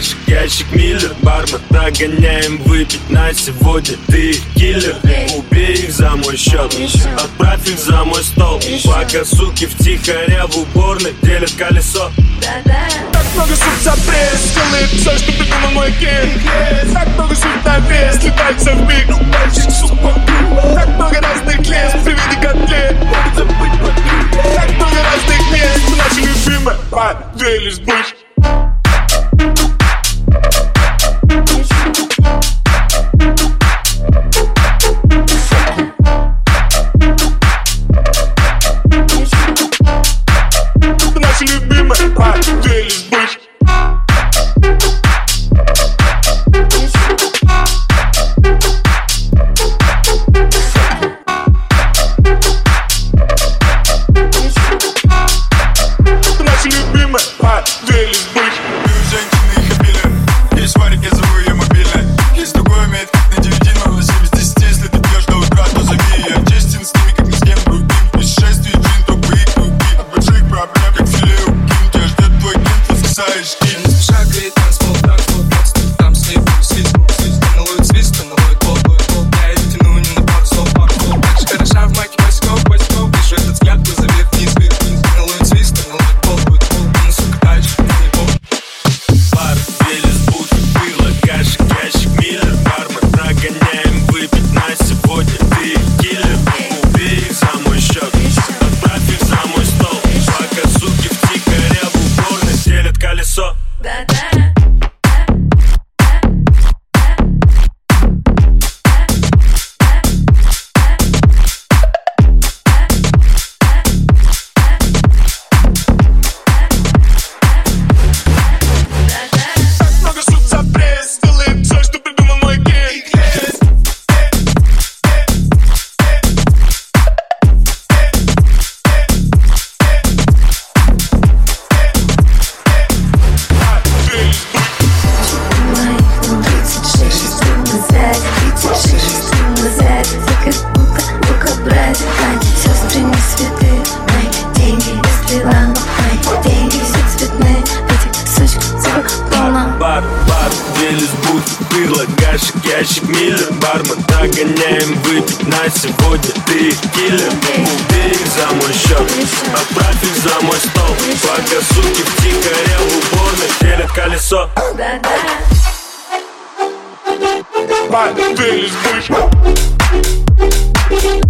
гашек, ящик миллер Бармен, догоняем выпить на сегодня. Ты киллер, убей их за мой счет. Отправь их за мой стол. Пока суки втихаря в уборной делят колесо. Так много суд за пресс. Делает все, что придумал мой кит Так много суд на вес Летается в миг Так много разных лес. При виде котлет Так много разных мест. Наши любимые поделись быть не святы, мои деньги без дела Мои деньги все цветные, эти сучки типа полно. Бар, бар, Велес, бухи, пыло, гашек, ящик, миллер Бармен, догоняем выпить на сегодня Ты киллер, убей их за мой счет Отправь их за мой стол. Пока суки втихаря в уборной делят колесо. Быть That.